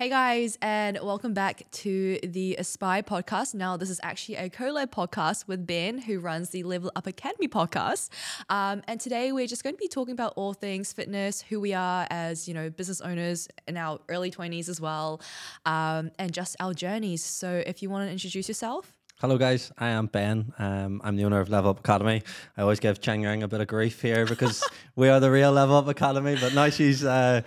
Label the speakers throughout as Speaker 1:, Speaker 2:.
Speaker 1: Hey guys, and welcome back to the Aspire podcast. Now, this is actually a collab podcast with Ben, who runs the Level Up Academy podcast. Um, and today we're just going to be talking about all things fitness, who we are as you know business owners in our early twenties as well, um, and just our journeys. So, if you want to introduce yourself.
Speaker 2: Hello, guys. I am Ben. Um, I'm the owner of Level Up Academy. I always give Cheng Yang a bit of grief here because we are the real Level Up Academy, but now she's. Uh,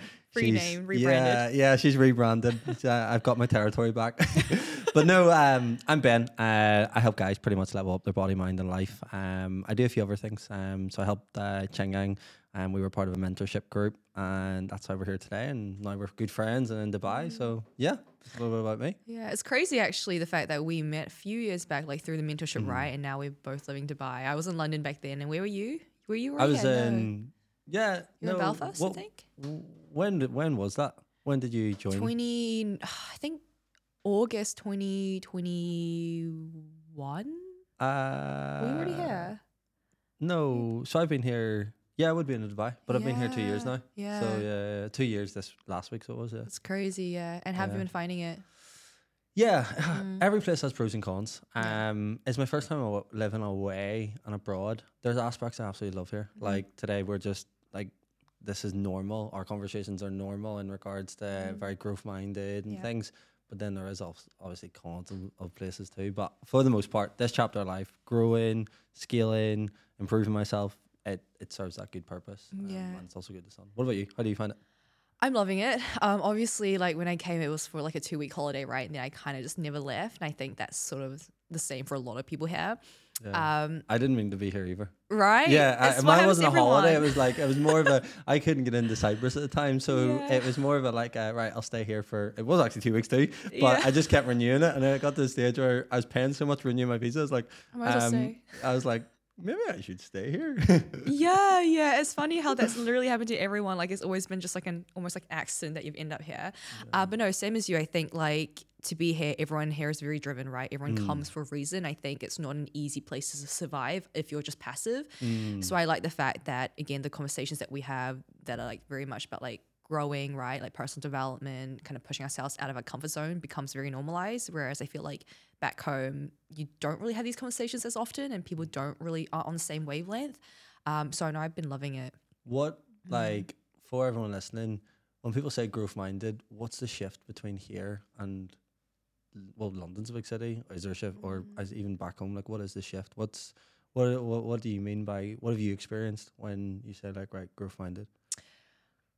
Speaker 2: Rebranded. Yeah, yeah, she's rebranded. uh, I've got my territory back. but no, um, I'm Ben. Uh, I help guys pretty much level up their body, mind, and life. Um, I do a few other things. Um, so I helped uh, Cheng Yang, and we were part of a mentorship group, and that's why we're here today. And now we're good friends and in Dubai. So yeah, a little bit about me.
Speaker 1: Yeah, it's crazy actually the fact that we met a few years back, like through the mentorship, right? And now we're both living Dubai. I was in London back then, and where were you? Were you?
Speaker 2: I was?
Speaker 1: No.
Speaker 2: in. Yeah,
Speaker 1: You were in Belfast,
Speaker 2: what-
Speaker 1: I think.
Speaker 2: When when was that? When did you join?
Speaker 1: 20 i think august 2021
Speaker 2: Uh,
Speaker 1: were you already here
Speaker 2: No, so I've been here. Yeah, I would be in Dubai, but I've been here two years now.
Speaker 1: yeah.
Speaker 2: So yeah, yeah, two years this last week. So it was yeah.
Speaker 1: it's crazy yeah and have you been finding it
Speaker 2: Yeah,
Speaker 1: Mm.
Speaker 2: every place has pros and cons. Um, it's my first time living away and abroad. There's aspects I absolutely love here.
Speaker 1: Mm-hmm.
Speaker 2: Like today, we're just this is normal. Our conversations are normal in regards to very growth minded and.
Speaker 1: Yeah.
Speaker 2: things. But then there is obviously cons of, of places too. But for the most part, this chapter of life, growing, scaling, improving myself, it it serves that good purpose. Um,
Speaker 1: Yeah.
Speaker 2: and it's also good to sun. What about you? How do you find it?
Speaker 1: i'm loving it um obviously like when i came it was for like a two week holiday right and then i kind of just never left and i think that's sort of the same for a lot of people here um
Speaker 2: I didn't mean to be here either.
Speaker 1: right
Speaker 2: Yeah, I, mine wasn't a holiday. It was like it was more of a. I couldn't get into Cyprus at the time, so
Speaker 1: Yeah.
Speaker 2: it was more of a like, uh, right, I'll stay here for. It was actually two weeks too, but
Speaker 1: Yeah.
Speaker 2: I just kept renewing it, and then it got to the stage where I was paying so much to renew my visa. I was like,
Speaker 1: I might as well
Speaker 2: um. I was like, maybe I should stay here.
Speaker 1: Yeah, yeah. It's funny how that's literally happened to everyone. Like it's always been just like an almost like accident that you've ended up here. Uh, but no, same as you. I think like to be here, everyone here is very driven, right? Everyone comes for a reason. I think it's not an easy place to survive if you're just passive. So I like the fact that again, the conversations that we have that are like very much about like growing, right? Like personal development, kind of pushing ourselves out of our comfort zone becomes very normalized. Whereas I feel like back home, you don't really have these conversations as often and people don't really are on the same wavelength. Um, so know I've been loving it.
Speaker 2: what
Speaker 1: Mm.
Speaker 2: like for everyone listening, when people say growth minded, what's the shift between here and well, London's a big city. Is there a shift, or
Speaker 1: Mm.
Speaker 2: as even back home? Like, what is the shift? What's what, what what do you mean by what have you experienced when you say like right growth minded?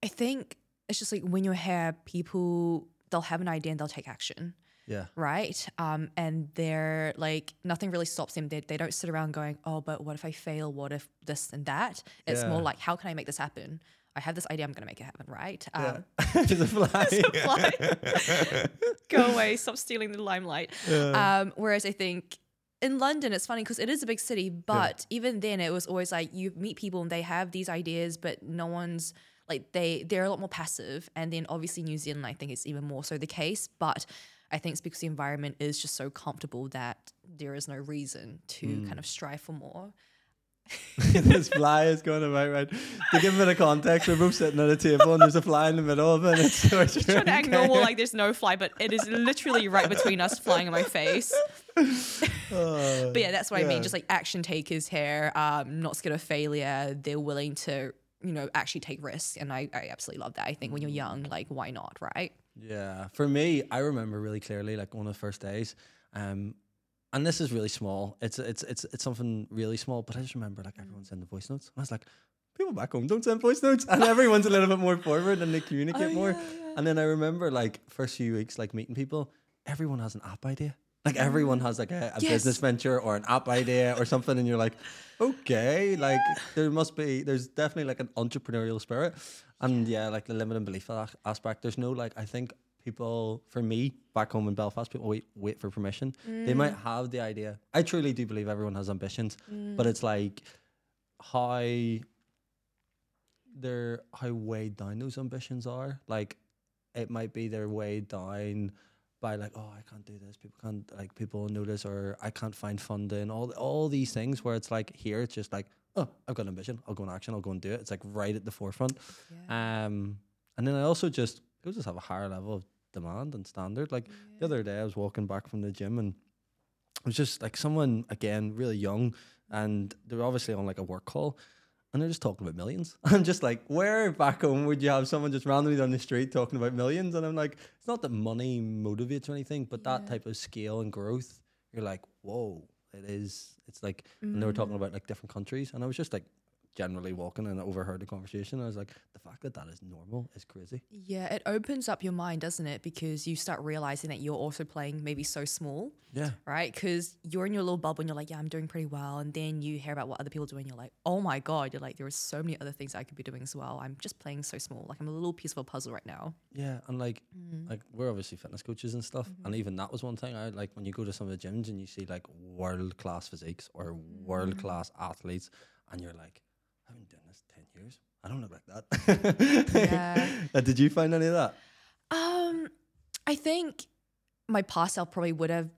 Speaker 1: I think it's just like when you're here, people they'll have an idea and they'll take action.
Speaker 2: Yeah,
Speaker 1: right? Um, and they're like nothing really stops them. They, they don't sit around going, oh, but what if I fail? What if this and that? It's more like, how can I make this happen? I have this idea. I'm gonna make it happen, right? Um,
Speaker 2: There's a fly.
Speaker 1: fly. go away, stop stealing the limelight. Um, whereas I think in London, it's funny because it is a big city, but even then, it was always like you meet people and they have these ideas, but no one's like they they're a lot more passive. And then obviously New Zealand, I think it's even more so the case, but. I think it's because the environment is just so comfortable that there is no reason to kind of strive for more.
Speaker 2: this fly is going about right. To give a bit of context, we're both sitting at a table and there's a fly in the middle of it. And it's so
Speaker 1: Just trying to act normal like there's no fly, but it is literally right between us flying in my face. But yeah, that's what I mean. Just like action takers here, um, not scared of failure. They're willing to, you know, actually take risks. And I, I absolutely love that. I think when you're young, like, why not, right?
Speaker 2: Yeah, for me, I remember really clearly, like one of the first days, um, and this is really small. It's it's it's it's something really small, but I just remember like everyone sending voice notes, and I was like, people back home don't send voice notes, and everyone's a little bit more forward and they communicate
Speaker 1: Oh,
Speaker 2: more.
Speaker 1: yeah, yeah.
Speaker 2: And then I remember like first few weeks, like meeting people, everyone has an app idea. Like everyone has like a, a
Speaker 1: Yes.
Speaker 2: business venture or an app idea or something, and you're like, okay, like there must be, there's definitely like an entrepreneurial spirit, and yeah, like the limiting belief aspect. There's no like, I think people, for me, back home in Belfast, people wait wait for permission. They might mm. have the idea. I truly do believe everyone has ambitions, but mm. it's like how they're how weighed down those ambitions are. Like it might be they're weighed down by like, oh, I can't do this. People can't like people notice, or I can't find funding. All all these things where it's like here, it's just like, oh, I've got an ambition. I'll go in action. I'll go and do it. It's like right at the forefront. Um, and then I also just people just have a higher level of demand and standard. Like the other day, I was walking back from the gym and it was just like someone again really young, and they were obviously on like a work call. And they're just talking about millions. I'm just like, where back home would you have someone just randomly down the street talking about millions? And I'm like, it's not that money motivates or anything, but that type of scale and growth, you're like, whoa, it is. It's like, and they were talking mm. about like different countries, and I was just like, generally walking and I overheard the conversation. I was like, the fact that that is normal is crazy.
Speaker 1: Yeah, it opens up your mind, doesn't it? Because you start realizing that you're also playing maybe so small,
Speaker 2: Yeah.
Speaker 1: right? Because you're in your little bubble and you're like, yeah, I'm doing pretty well. And then you hear about what other people are doing. You're like, oh my God, you're like, there are so many other things I could be doing as well. I'm just playing so small. Like I'm a little piece of a puzzle right now.
Speaker 2: Yeah, and like, mm. like we're obviously fitness coaches and stuff, and mm-hmm. even that was one thing. I like when you go to some of the gyms and you see like world class physiques or mm. world class athletes, and you're like, I've been doing this ten years. I don't look like that.
Speaker 1: Yeah.
Speaker 2: Uh, did you find any of that?
Speaker 1: Um, I think my past self probably would have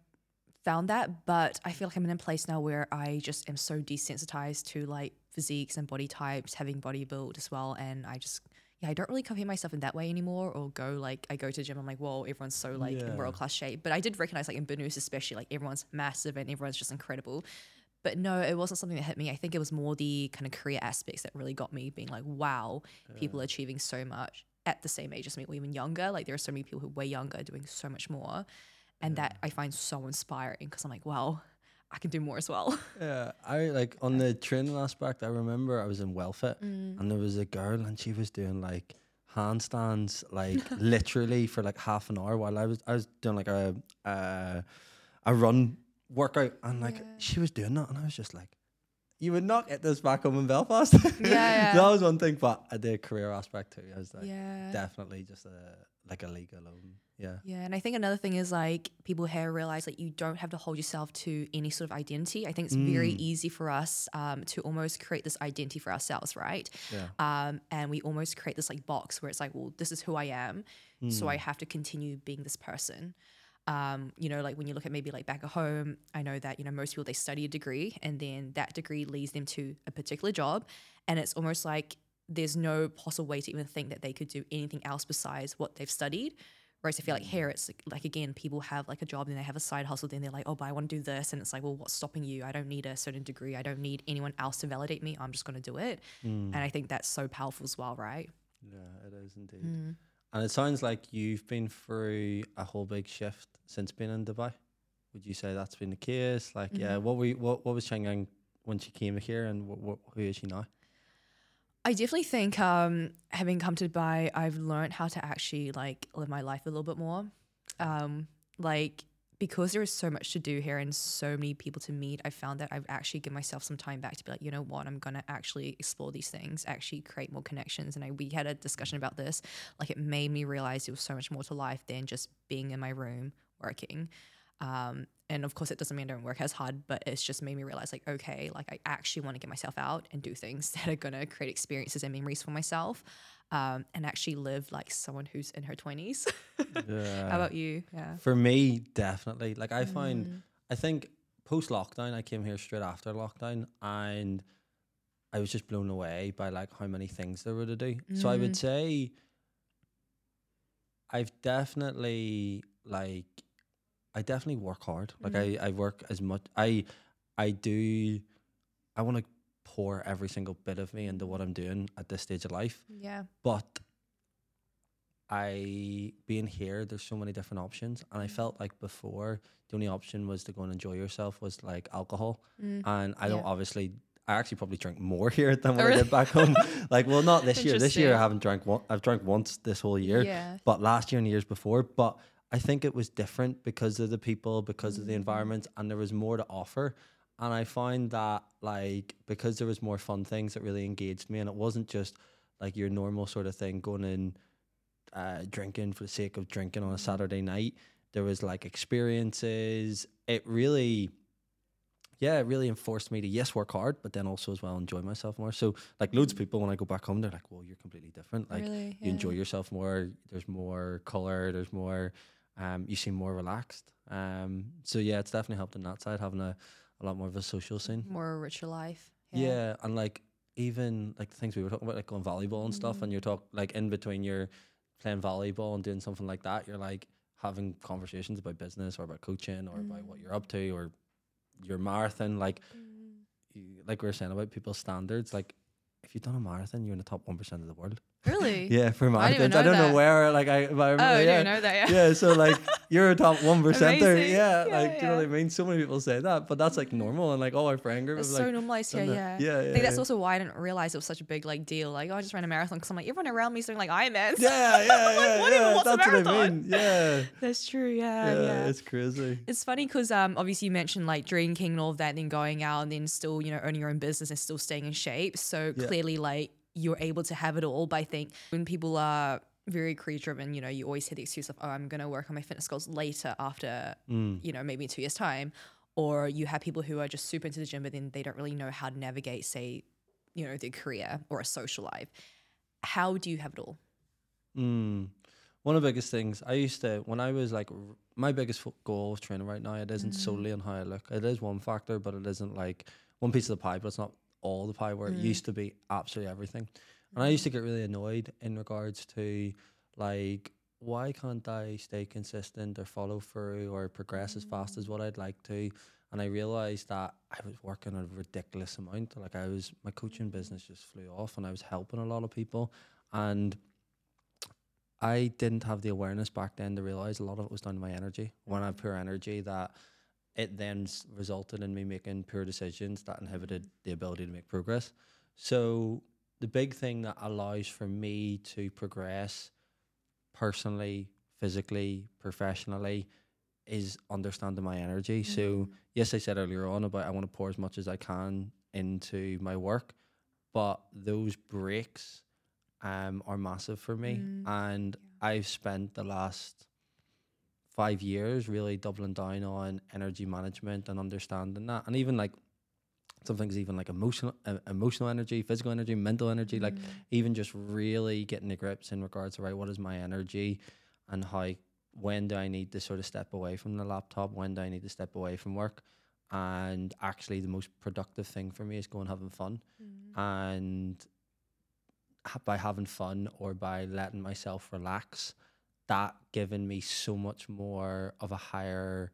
Speaker 1: found that, but I feel like I'm in a place now where I just am so desensitized to like physiques and body types, having body build as well, and I just yeah, I don't really compare myself in that way anymore, or go like I go to the gym, I'm like, whoa, everyone's so like
Speaker 2: Yeah.
Speaker 1: in world class shape. But I did recognize like in Benoos especially, like everyone's massive and everyone's just incredible. But no, it wasn't something that hit me. I think it was more the kind of career aspects that really got me being like, wow, people are achieving so much at the same age as me or even younger. Like there are so many people who are way younger doing so much more. And that I find so inspiring because I'm like, wow, I can do more as well.
Speaker 2: Yeah, I like on the training aspect. I remember I was in Wellfit, and there was a girl, and she was doing like handstands, like literally for like half an hour while I was I was doing like a uh, a run workout, and like she was doing that, and I was just like, you would not get this back home in Belfast.
Speaker 1: yeah.
Speaker 2: that was one thing, but uh, the career aspect too. I was like,
Speaker 1: yeah.
Speaker 2: definitely just a like a league alone. Yeah.
Speaker 1: Yeah, and I think another thing is like people here realize like you don't have to hold yourself to any sort of identity. I think it's very easy for us um, to almost create this identity for ourselves, right?
Speaker 2: Yeah.
Speaker 1: Um, and we almost create this like box where it's like, well, this is who I am, so I have to continue being this person. Um, you know, like when you look at maybe like back at home, I know that you know most people they study a degree and then that degree leads them to a particular job, and it's almost like there's no possible way to even think that they could do anything else besides what they've studied. Whereas I feel like mm. here it's like, like again, people have like a job and they have a side hustle, then they're like, oh, but I want to do this, and it's like, well, what's stopping you? I don't need a certain degree. I don't need anyone else to validate me. I'm just going to do it, and mm. I think that's so powerful as well, right?
Speaker 2: Yeah, it is indeed. Mm. And it sounds like you've been through a whole big shift since being in Dubai. Would you say that's been the case? Like, yeah, what were you, what what was Cheng Yang when she came here, and what, what who is she now?
Speaker 1: I definitely think um, having come to Dubai, I've learned how to actually like live my life a little bit more. Um, like because there is so much to do here and so many people to meet, I found that I've actually given myself some time back to be like, you know what, I'm gonna actually explore these things, actually create more connections. And I, we had a discussion about this. Like it made me realize there was so much more to life than just being in my room working. Um, and of course, it doesn't mean I don't work as hard, but it's just made me realize, like, okay, like I actually want to get myself out and do things that are gonna create experiences and memories for myself, um, and actually live like someone who's in her twenties.
Speaker 2: Yeah.
Speaker 1: How about you? Yeah.
Speaker 2: For me, definitely. Like I find, mm. I think post lockdown, I came here straight after lockdown, and I was just blown away by like how many things there were to do. So I would mm. say, I've definitely like, I definitely work hard. Like mm. I, I work as much. I, I do. I want to pour every single bit of me into what I'm doing at this stage of life.
Speaker 1: Yeah.
Speaker 2: But I being here, there's so many different options, and I mm. felt like before the only option was to go and enjoy yourself was like alcohol, mm. and I don't obviously. I actually probably drink more here than what
Speaker 1: Oh,
Speaker 2: I
Speaker 1: really?
Speaker 2: did back home. like, well, not this year. This year I haven't drank one. I've drank once this whole year,
Speaker 1: Yeah.
Speaker 2: but last year and the years before. But I think it was different because of the people, because of the mm. environment, and there was more to offer. And I find that like because there was more fun things that really engaged me, and it wasn't just like your normal sort of thing going in uh, drinking for the sake of drinking on a Saturday night. There was like experiences. It really, yeah, it really enforced me to yes work hard, but then also as well enjoy myself more. So like loads of people when I go back home, they're like, "Well, you're completely different. Like
Speaker 1: Really?
Speaker 2: you enjoy yourself more. There's more color. There's more. Um, you seem more relaxed. Um, so yeah, it's definitely helped on that side having a, a lot more of a social scene.
Speaker 1: More a richer life.
Speaker 2: Yeah. and like even like the things we were talking about, like going volleyball and stuff, and mm-hmm. you're talk like in between your playing volleyball and doing something like that, you're like having conversations about business or about coaching or about what mm. you're up to or your marathon. Like, mm. you, like we were saying about people's standards. Like, if you've done a marathon, you're in the top one percent of the world.
Speaker 1: Really?
Speaker 2: Yeah, from
Speaker 1: I didn't even
Speaker 2: marathons. I, don't know where. Like, I, I
Speaker 1: Oh,
Speaker 2: remember,
Speaker 1: I didn't
Speaker 2: yeah.
Speaker 1: know that. Yeah.
Speaker 2: yeah, so like you're a top one percenter. Yeah,
Speaker 1: Yeah,
Speaker 2: like do you know what I mean? So many people say that, but that's like normal, and like all our friend group
Speaker 1: It's
Speaker 2: is
Speaker 1: so
Speaker 2: like,
Speaker 1: normalized here,
Speaker 2: done
Speaker 1: yeah.
Speaker 2: Yeah,
Speaker 1: I think that's also why I didn't realize it was such a big like deal. Like, oh, I just ran a marathon because I'm like everyone around me is doing like Ironmans.
Speaker 2: yeah, yeah, yeah,
Speaker 1: what even-
Speaker 2: yeah. That's what I mean. Yeah,
Speaker 1: That's true. Yeah,
Speaker 2: yeah,
Speaker 1: yeah.
Speaker 2: it's crazy.
Speaker 1: It's funny because um, obviously you mentioned like drinking and all of that, and then going out and then still, you know, owning your own business and still staying in shape. So clearly, like you're able to have it all. But I think when people are very career driven, you know, you always hear the excuse of, oh, I'm going to work on my fitness goals later after,
Speaker 2: Mm.
Speaker 1: you know, maybe in two years' time. Or you have people who are just super into the gym, but then they don't really know how to navigate, say, you know, their career or a social life. How do you have it all?
Speaker 2: Mm. One of the biggest things I used to when I was like my biggest goal of training right now. It isn't solely on how I look. It is one factor, but it isn't like one piece of the pie. But it's not all the pie. Where it mm. used to be absolutely everything. And I used to mm. get really annoyed in regards to like why can't I stay consistent or follow through or progress as fast as mm. what I'd like to. And I realized that I was working a ridiculous amount. Like I was, my coaching business just flew off, and I was helping a lot of people. And I didn't have the awareness back then to realize a lot of it was down to my energy. When I have poor energy, that it then resulted in me making poor decisions that inhibited the ability to make progress. So the big thing that allows for me to progress personally, physically, professionally is understanding my energy. So yes, I said earlier on about I want to pour as much as I can into my work, but those breaks um are massive for me. And I've spent the last five years really doubling down on energy management and understanding that. And even like some things even like emotional uh, emotional energy, physical energy, mental energy, like even just really getting the grips in regards to right, what is my energy and how when do I need to sort of step away from the laptop? When do I need to step away from work? And actually, the most productive thing for me is going having fun, and ha- by having fun or by letting myself relax, that given me so much more of a higher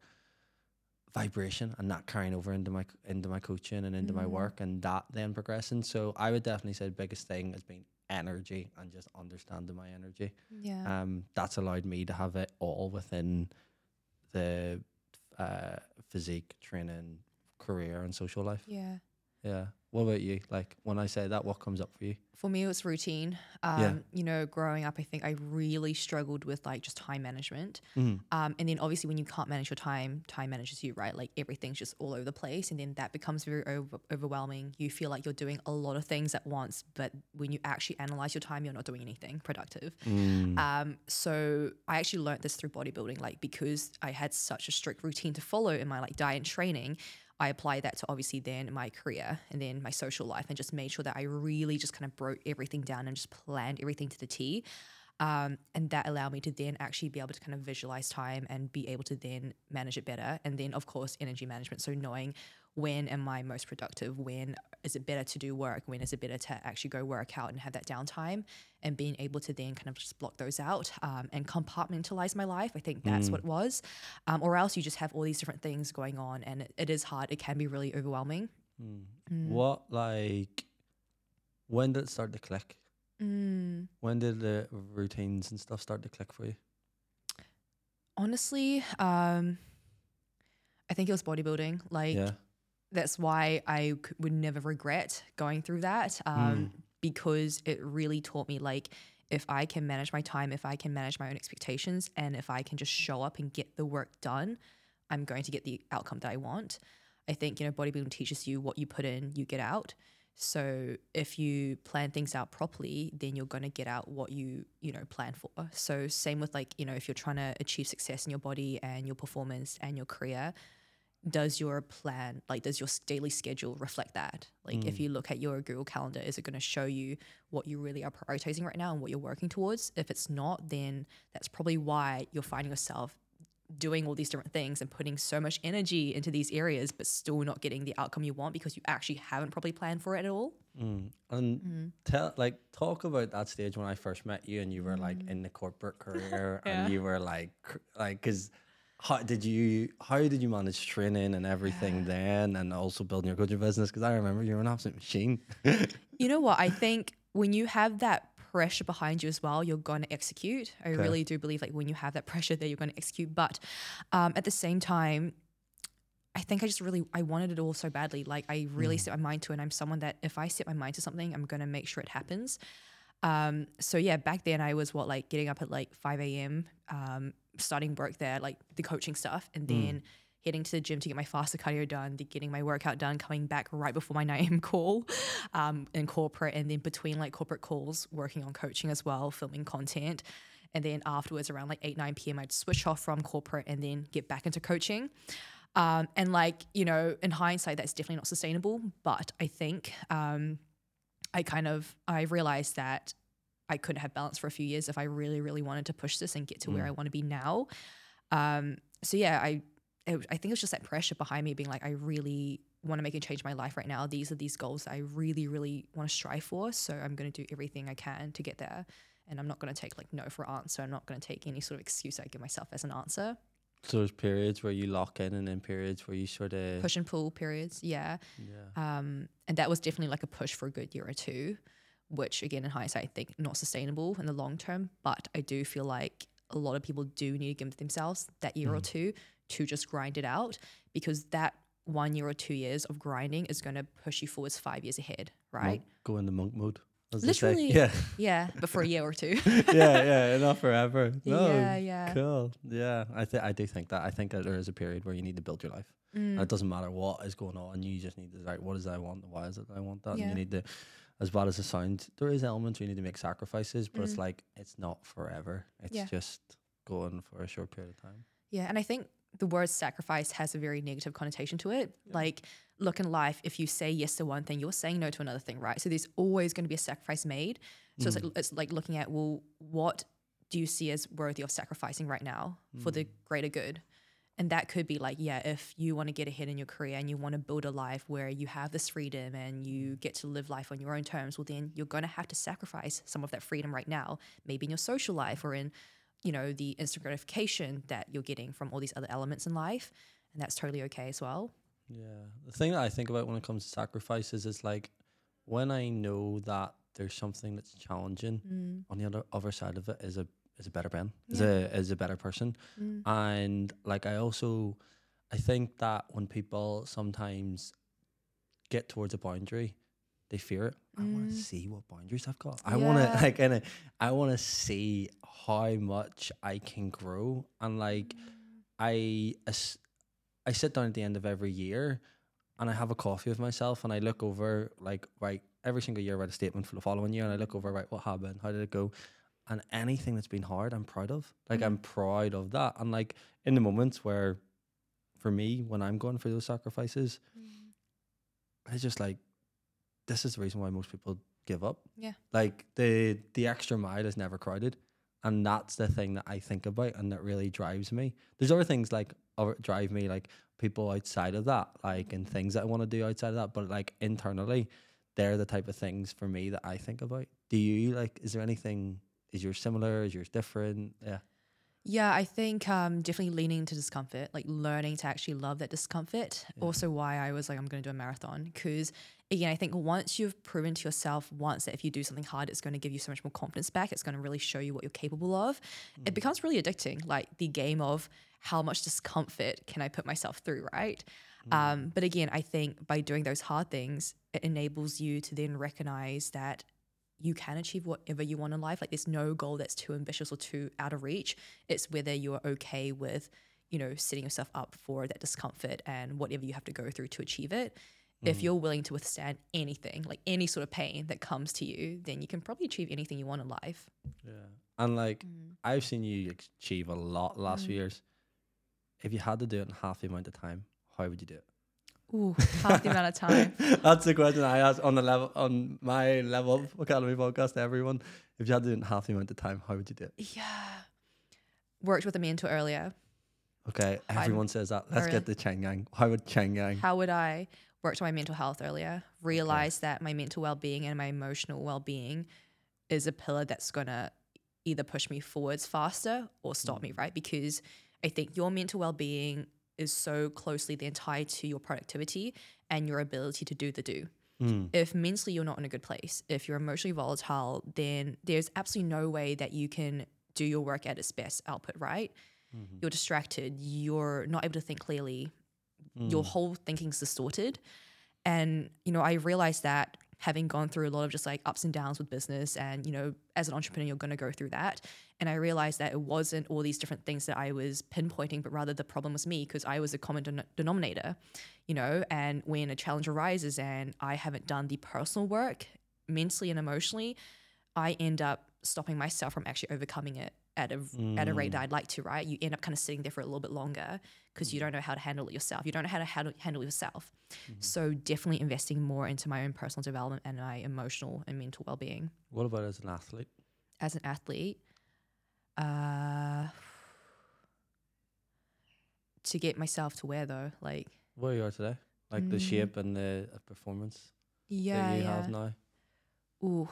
Speaker 2: vibration and that carrying over into my into my coaching and into my work and that then progressing. So I would definitely say the biggest thing has been energy and just understanding my energy
Speaker 1: Yeah.
Speaker 2: um, that's allowed me to have it all within the uh, physique, training, career, and social life.
Speaker 1: yeah.
Speaker 2: Yeah. What about you? Like when I say that, what comes up for you?
Speaker 1: For me, it's routine. Um,
Speaker 2: Yeah.
Speaker 1: You know, growing up, I think I really struggled with like just time management.
Speaker 2: Mm.
Speaker 1: Um, and then obviously, when you can't manage your time, time manages you, right? Like everything's just all over the place. And then that becomes very over- overwhelming. You feel like you're doing a lot of things at once, but when you actually analyze your time, you're not doing anything productive.
Speaker 2: Mm.
Speaker 1: Um, so I actually learned this through bodybuilding, like because I had such a strict routine to follow in my like diet and training. I applied that to obviously then my career and then my social life and just made sure that I really just kind of broke everything down and just planned everything to the T. Um, and that allowed me to then actually be able to kind of visualize time and be able to then manage it better. And then, of course, energy management. So knowing when am I most productive? When is it better to do work? When is it better to actually go work out and have that downtime? And being able to then kind of just block those out um, and compartmentalize my life. I think that's what it was. Um, or else you just have all these different things going on and it, it is hard. It can be really overwhelming. Mm.
Speaker 2: What like when did it start to click?
Speaker 1: Mm.
Speaker 2: When did the routines and stuff start to click for you?
Speaker 1: Honestly, um, I think it was bodybuilding. Like,
Speaker 2: yeah.
Speaker 1: That's why I would never regret going through that um, because it really taught me like if I can manage my time, if I can manage my own expectations, and if I can just show up and get the work done, I'm going to get the outcome that I want. I think you know bodybuilding teaches you what you put in, you get out. So if you plan things out properly, then you're going to get out what you you know plan for. So same with like you know if you're trying to achieve success in your body and your performance and your career, does your plan like does your daily schedule reflect that like if you look at your google calendar is it going to show you what you really are prioritizing right now and what you're working towards if it's not then that's probably why you're finding yourself doing all these different things and putting so much energy into these areas but still not getting the outcome you want because you actually haven't probably planned for it at all
Speaker 2: Mm. And
Speaker 1: Mm.
Speaker 2: tell like talk about that stage when I first met you and you were like
Speaker 1: Mm.
Speaker 2: in the corporate career
Speaker 1: Yeah.
Speaker 2: and you were like like because how did you how did you manage training and everything then and also building your coaching business because I remember you were an absolute machine.
Speaker 1: You know what? I think when you have that pressure behind you as well, you're going to execute. I
Speaker 2: Okay.
Speaker 1: really do believe like when you have that pressure there, you're going to execute. But um, at the same time, I think I just really I wanted it all so badly. Like I really set my mind to it. And I'm someone that if I set my mind to something, I'm going to make sure it happens. Um, so yeah, back then I was what like getting up at like 5 a.m. Um, starting work there, like the coaching stuff, and then heading to the gym to get my fasted cardio done, then getting my workout done, coming back right before my 9 a.m. call um, in corporate, and then between like corporate calls, working on coaching as well, filming content. And then afterwards, around like 8, 9 p.m., I'd switch off from corporate and then get back into coaching. Um, and like, you know, in hindsight, that's definitely not sustainable. But I think um, I kind of, I realized that I couldn't have balance for a few years if I really, really wanted to push this and get to where I want to be now. Um, so yeah, I, it, I think it was just that pressure behind me being like, I really want to make a change in my life right now. These are these goals that I really, really want to strive for. So I'm going to do everything I can to get there. And I'm not going to take like no for an answer. I'm not going to take any sort of excuse I give myself as an answer.
Speaker 2: So there's periods where you lock in and then periods where you sort of
Speaker 1: Push and pull periods, yeah.
Speaker 2: yeah.
Speaker 1: Um, and that was definitely like a push for a good year or two, which again in hindsight I think not sustainable in the long term. But I do feel like a lot of people do need to give themselves that year or two to just grind it out because that one year or two years of grinding is going to push you forwards five years ahead, right?
Speaker 2: Monk- go the monk mode. as they say.
Speaker 1: Literally.
Speaker 2: Yeah.
Speaker 1: Yeah, but for a year or two.
Speaker 2: yeah, yeah, not forever. No,
Speaker 1: Yeah, yeah.
Speaker 2: Cool. Yeah, I think I do think that. I think that there is a period where you need to build your life.
Speaker 1: Mm.
Speaker 2: And it doesn't matter what is going on. You just need to like, what is I want? Why is it I want that? And you need to, as bad as it sounds, there is elements where you need to make sacrifices, but it's like it's not forever. It's
Speaker 1: Mm. Yeah.
Speaker 2: just going for a short period of time.
Speaker 1: Yeah, and I think the word sacrifice has a very negative connotation to it. Like, look in life, if you say yes to one thing, you're saying no to another thing, right? So there's always going to be a sacrifice made. So it's, like, it's like looking at, well, what do you see as worthy of sacrificing right now for the greater good? And that could be like, yeah, if you want to get ahead in your career and you want to build a life where you have this freedom and you mm. get to live life on your own terms, well, then you're going to have to sacrifice some of that freedom right now, maybe in your social life or in, you know, the instant gratification that you're getting from all these other elements in life. And that's totally okay as well.
Speaker 2: Yeah. The thing that I think about when it comes to sacrifices is like when I know that there's something that's challenging mm. on the other other side of it is a is a better Ben, is a is a better person. Mm. And like I also I think that when people sometimes get towards a boundary, they fear it. I want to mm. see what boundaries I've got. I want to like, and I want to see how much I can grow. And like, mm. I as- I sit down at the end of every year, and I have a coffee with myself, and I look over like right every single year, I write a statement for the following year, and I look over right what happened, how did it go, and anything that's been hard, I'm proud of. Like mm-hmm. I'm proud of that, and like in the moments where, for me, when I'm going through those sacrifices, mm-hmm. it's just like, this is the reason why most people give up.
Speaker 1: Yeah.
Speaker 2: Like the the extra mile is never crowded. And that's the thing that I think about and that really drives me. There's other things like other drive me, like people outside of that, like and things that I want to do outside of that. But like internally, they're the type of things for me that I think about. Do you like is there anything is yours similar? Is yours different? Yeah.
Speaker 1: Yeah, I think um, definitely leaning into discomfort, like learning to actually love that discomfort. Also, why I was like, I'm going to do a marathon. Because again, I think once you've proven to yourself once that if you do something hard, it's going to give you so much more confidence back. It's going to really show you what you're capable of. It becomes really addicting, like the game of how much discomfort can I put myself through, right? Um, but again, I think by doing those hard things, it enables you to then recognize that you can achieve whatever you want in life. Like there's no goal that's too ambitious or too out of reach. It's whether you're okay with, you know, setting yourself up for that discomfort and whatever you have to go through to achieve it. If mm. you're willing to withstand anything, like any sort of pain that comes to you, then you can probably achieve anything you want in life.
Speaker 2: Yeah. And like mm. I've seen you achieve a lot last few mm. years. If you had to do it in half the amount of time, how would you do it?
Speaker 1: Ooh, half the amount of time.
Speaker 2: That's the question I ask on the level on my Level Up Academy podcast to everyone. If you had to do half the amount of time, how would you do it?
Speaker 1: Yeah. Worked with a mentor earlier.
Speaker 2: Okay, everyone says that. Let's get the Chang Yang. How would Chang Yang?
Speaker 1: How would I worked on my mental health earlier, realized that my mental well being and my emotional well being is a pillar that's going to either push me forwards faster or stop me, hmm. right? Because I think your mental well being is so closely then tied to your productivity and your ability to do the do. Hmm. If mentally you're not in a good place, if you're emotionally volatile, then there's absolutely no way that you can do your work at its best output, right? Mm-hmm. You're distracted, you're not able to think clearly, your hmm. whole thinking's distorted. And, you know, I realized that having gone through a lot of just like ups and downs with business and, you know, as an entrepreneur, you're going to go through that. And I realized that it wasn't all these different things that I was pinpointing, but rather the problem was me because I was a common den- denominator, you know, and when a challenge arises and I haven't done the personal work mentally and emotionally, I end up stopping myself from actually overcoming it at a at a rate mm. that I'd like to, right? You end up kind of sitting there for a little bit longer because you mm. don't know how to handle it yourself. You don't know how to handle, handle yourself. Mm-hmm. So definitely investing more into my own personal development and my emotional and mental well-being.
Speaker 2: What about as an athlete?
Speaker 1: As an athlete, uh to get myself to where though, like
Speaker 2: Where you are today? Like the mm. shape and the performance
Speaker 1: yeah,
Speaker 2: that you
Speaker 1: yeah.
Speaker 2: have now?
Speaker 1: Ooh.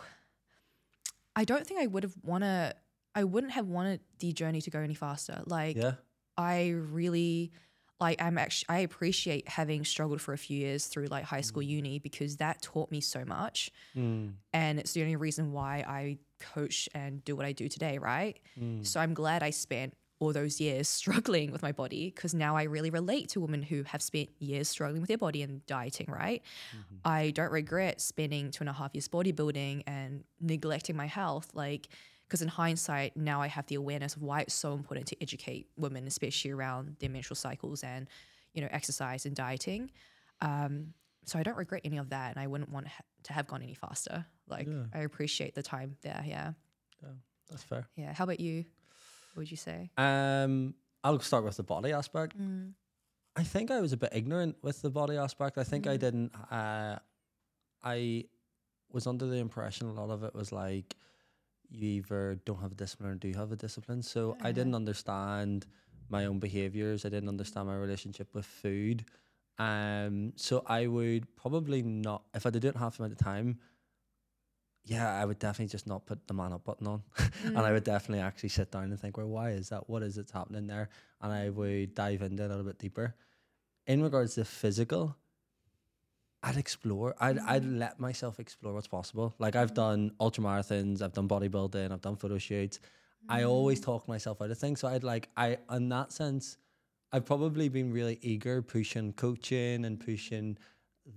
Speaker 1: I don't think I would have wanna I wouldn't have wanted the journey to go any faster. Like
Speaker 2: Yeah.
Speaker 1: I really like I'm actually I appreciate having struggled for a few years through like high school uni because that taught me so much.
Speaker 2: Mm.
Speaker 1: And it's the only reason why I coach and do what I do today, right?
Speaker 2: Mm.
Speaker 1: So I'm glad I spent all those years struggling with my body because now I really relate to women who have spent years struggling with their body and dieting, right? I don't regret spending two and a half years bodybuilding and neglecting my health. Like, because in hindsight, now I have the awareness of why it's so important to educate women, especially around their menstrual cycles and, you know, exercise and dieting. Um, so I don't regret any of that, and I wouldn't want to have gone any faster. Like,
Speaker 2: Yeah.
Speaker 1: I appreciate the time there. Yeah,
Speaker 2: That's fair.
Speaker 1: yeah. How about you? What would you say?
Speaker 2: Um, I'll start with the body aspect.
Speaker 1: Mm.
Speaker 2: I think I was a bit ignorant with the body aspect. I think I didn't. Uh, I was under the impression a lot of it was like you either don't have a discipline or do have a discipline. So I didn't understand my own behaviors. I didn't understand my relationship with food. Um, so I would probably not if I didn't have the amount of time. Yeah, I would definitely just not put the man up button on, and I would definitely actually sit down and think, well, why is that? What is it's happening there? And I would dive into it a little bit deeper. In regards to physical, I'd explore. I'd mm-hmm. I'd let myself explore what's possible. Like I've mm-hmm. done ultra marathons, I've done bodybuilding, I've done photo shoots. I always mm. talk myself out of things. So I'd like I in that sense, I've probably been really eager pushing coaching and pushing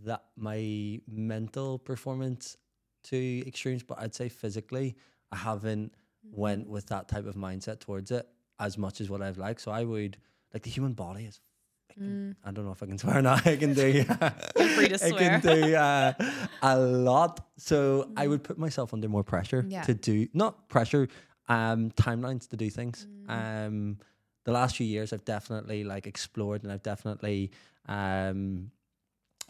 Speaker 2: that my mental performance to extremes. But I'd say physically, I haven't mm-hmm. went with that type of mindset towards it as much as what I've liked. So I would like the human body is. Fucking- I don't know if I can swear now. I can do.
Speaker 1: free to
Speaker 2: I can do uh, a lot. So I would put myself under more pressure
Speaker 1: Yeah.
Speaker 2: to do not pressure, um, timelines to do things. Um, the last few years I've definitely like explored and I've definitely um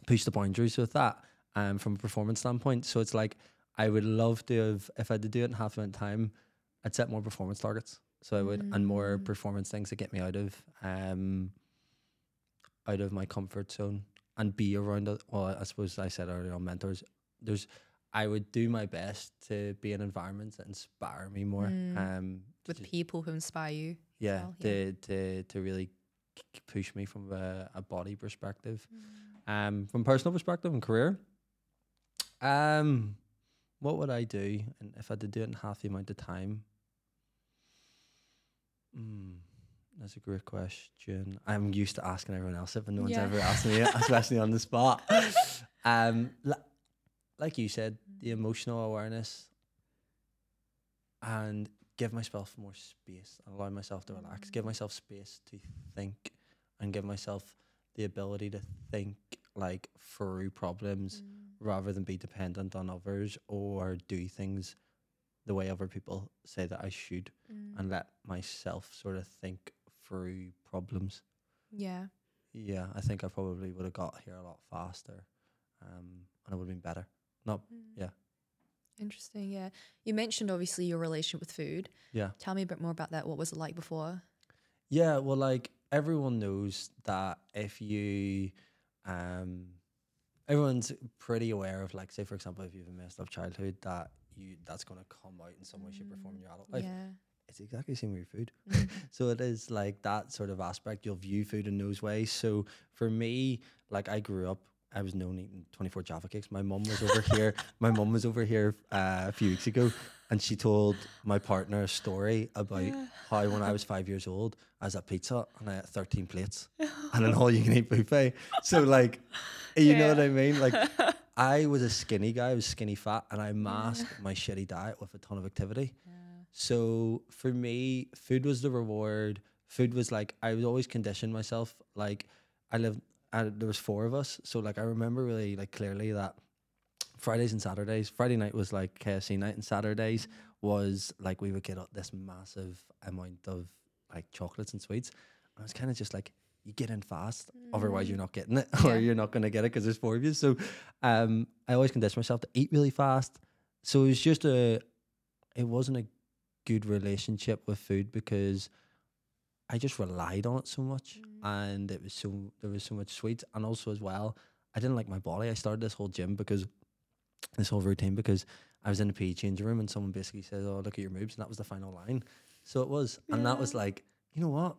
Speaker 2: pushed the boundaries with that um from a performance standpoint. So it's like I would love to have if I had to do it in half amount of time, I'd set more performance targets. So I would and more performance things to get me out of um out of my comfort zone and be around it. Well, I suppose I said earlier on mentors. There's I would do my best to be in environments that inspire me more. Um
Speaker 1: With people who inspire you.
Speaker 2: yeah,
Speaker 1: well, yeah.
Speaker 2: to to to really k- k- push me from a, a body perspective. Um, from personal perspective and career. Um, what would I do, and if I had to do it in half the amount of time? Mm, that's a great question. I'm used to asking everyone else it, but no one's
Speaker 1: Yeah.
Speaker 2: ever asked me it, especially on the spot. Um, li- like you said, the emotional awareness and give myself more space and allow myself to relax. Mm. Give myself space to think and give myself the ability to think like through problems mm. rather than be dependent on others or do things the way other people say that I should and mm. let myself sort of think through problems.
Speaker 1: Yeah.
Speaker 2: Yeah, I think I probably would have got here a lot faster um, and it would have been better. Not, yeah,
Speaker 1: Interesting. Yeah. You mentioned obviously your relationship with food.
Speaker 2: yeah.
Speaker 1: Tell me a bit more about that. What was it like before?
Speaker 2: Yeah, well, like everyone knows that if you, um, everyone's pretty aware of like say for example if you have a messed up childhood that you that's going to come out in some way shape or form in your adult life
Speaker 1: yeah.
Speaker 2: It's exactly the same with your food.
Speaker 1: Mm.
Speaker 2: so it is like that sort of aspect. You'll view food in those ways. So for me like i grew up i was known eating 24 Jaffa Cakes. My mum was over here my mum was over here uh, a few weeks ago and she told my partner a story about how when i was five years old i was at pizza and i had 13 plates and an all-you-can-eat buffet. So like you know what i mean? Like I was a skinny guy, I was skinny fat, and I masked my shitty diet with a ton of activity. So for me, food was the reward. Food was like I was always conditioned myself. Like I lived, I, there was four of us, so like I remember really like clearly that Fridays and Saturdays. Friday night was like KFC night, and Saturdays was like we would get up this massive amount of like chocolates and sweets. And I was kind of just like, you get in fast, otherwise you're not getting it, or
Speaker 1: Yeah.
Speaker 2: you're not gonna get it because there's four of you. So, um, I always conditioned myself to eat really fast. So it was just a, it wasn't a good relationship with food because I just relied on it so much, and it was so there was so much sweets, and also as well, I didn't like my body. I started this whole gym because this whole routine because I was in the PE changing room and someone basically says, "Oh, look at your moves," and that was the final line. So it was, and that was like, you know what?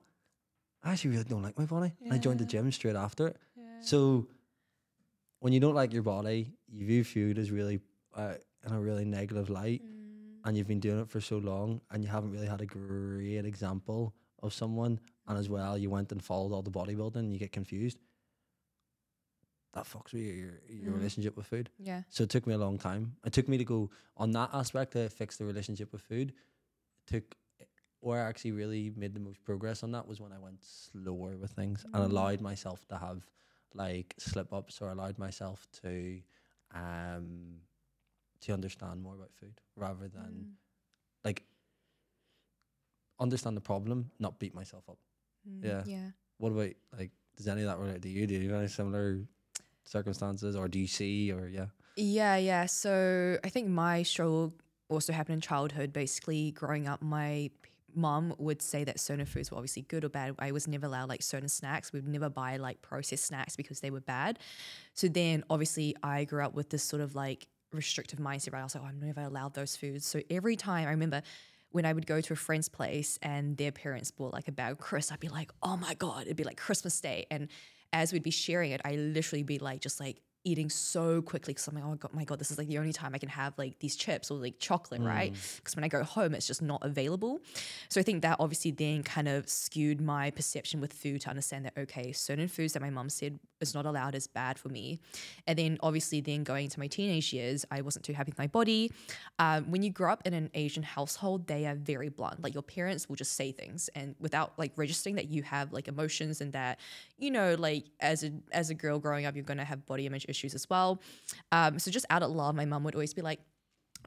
Speaker 2: I actually really don't like my body. And I joined the gym straight after it.
Speaker 1: Yeah.
Speaker 2: So when you don't like your body, you view food as really uh, in a really negative light,
Speaker 1: Mm.
Speaker 2: And you've been doing it for so long, and you haven't really had a great example of someone, and as well, you went and followed all the bodybuilding, and you get confused. That fucks with your your
Speaker 1: Mm.
Speaker 2: relationship with food.
Speaker 1: Yeah.
Speaker 2: So it took me a long time. It took me to go on that aspect to fix the relationship with food. It took where I actually really made the most progress on that was when I went slower with things and allowed myself to have like slip ups or allowed myself to um to understand more about food rather than like understand the problem, not beat myself up.
Speaker 1: Mm.
Speaker 2: Yeah.
Speaker 1: Yeah.
Speaker 2: What about like does any of that relate to you? Do you have any similar circumstances or do you see or yeah?
Speaker 1: Yeah, yeah. So I think my struggle also happened in childhood. Basically, growing up, my mum would say that certain foods were obviously good or bad. I was never allowed like certain snacks. We'd never buy like processed snacks because they were bad. So then, obviously, I grew up with this sort of like restrictive mindset. Right? I was like, oh, I'm never allowed those foods. So every time I remember. When I would go to a friend's place and their parents bought like a bag of crisps, I'd be like, "Oh my god!" It'd be like Christmas Day, and as we'd be sharing it, I literally be like, just like eating so quickly because I'm like, oh god, my god, this is like the only time I can have like these chips or like chocolate, right? Because when I go home, it's just not available. So I think that obviously then kind of skewed my perception with food to understand that okay, certain foods that my mum said is not allowed is bad for me. And then obviously then going into my teenage years, I wasn't too happy with my body. Um, when you grow up in an Asian household, they are very blunt. Like your parents will just say things and without like registering that you have like emotions and that you know like as a as a girl growing up you're going to have body image issues as well. Um, so just out of love, my mum would always be like,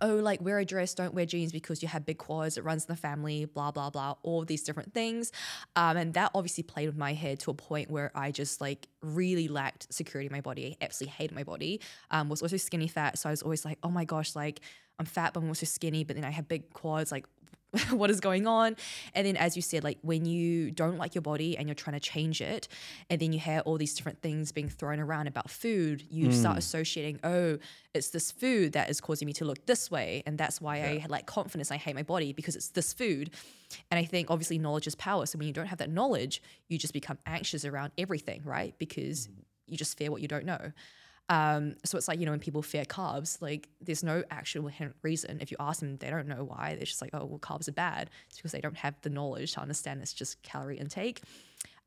Speaker 1: oh, like wear a dress, don't wear jeans because you have big quads, it runs in the family, blah, blah, blah, all these different things. Um, and that obviously played with my head to a point where I just like really lacked security in my body. Absolutely hated my body. Um, was also skinny fat. So I was always like, oh my gosh, like I'm fat, but I'm also skinny, but then I have big quads, like what is going on. And then as you said like when you don't like your body and you're trying to change it and then you hear all these different things being thrown around about food you start mm. associating oh it's this food that is causing me to look this way and that's why i lack like, confidence i hate my body because it's this food. And i think obviously knowledge is power. So when you don't have that knowledge you just become anxious around everything right? Because mm. you just fear what you don't know um, so it's like, you know, when people fear carbs, like there's no actual reason. If you ask them, they don't know why. They're just like, oh, well, carbs are bad. It's because they don't have the knowledge to understand it's just calorie intake.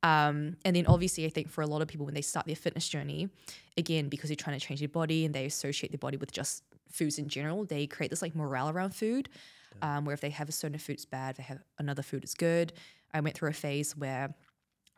Speaker 1: Um, and then obviously, I think for a lot of people, when they start their fitness journey, again, because they're trying to change their body and they associate their body with just foods in general, they create this like morale around food, um, where if they have a certain food's bad, they have another food is good. I went through a phase where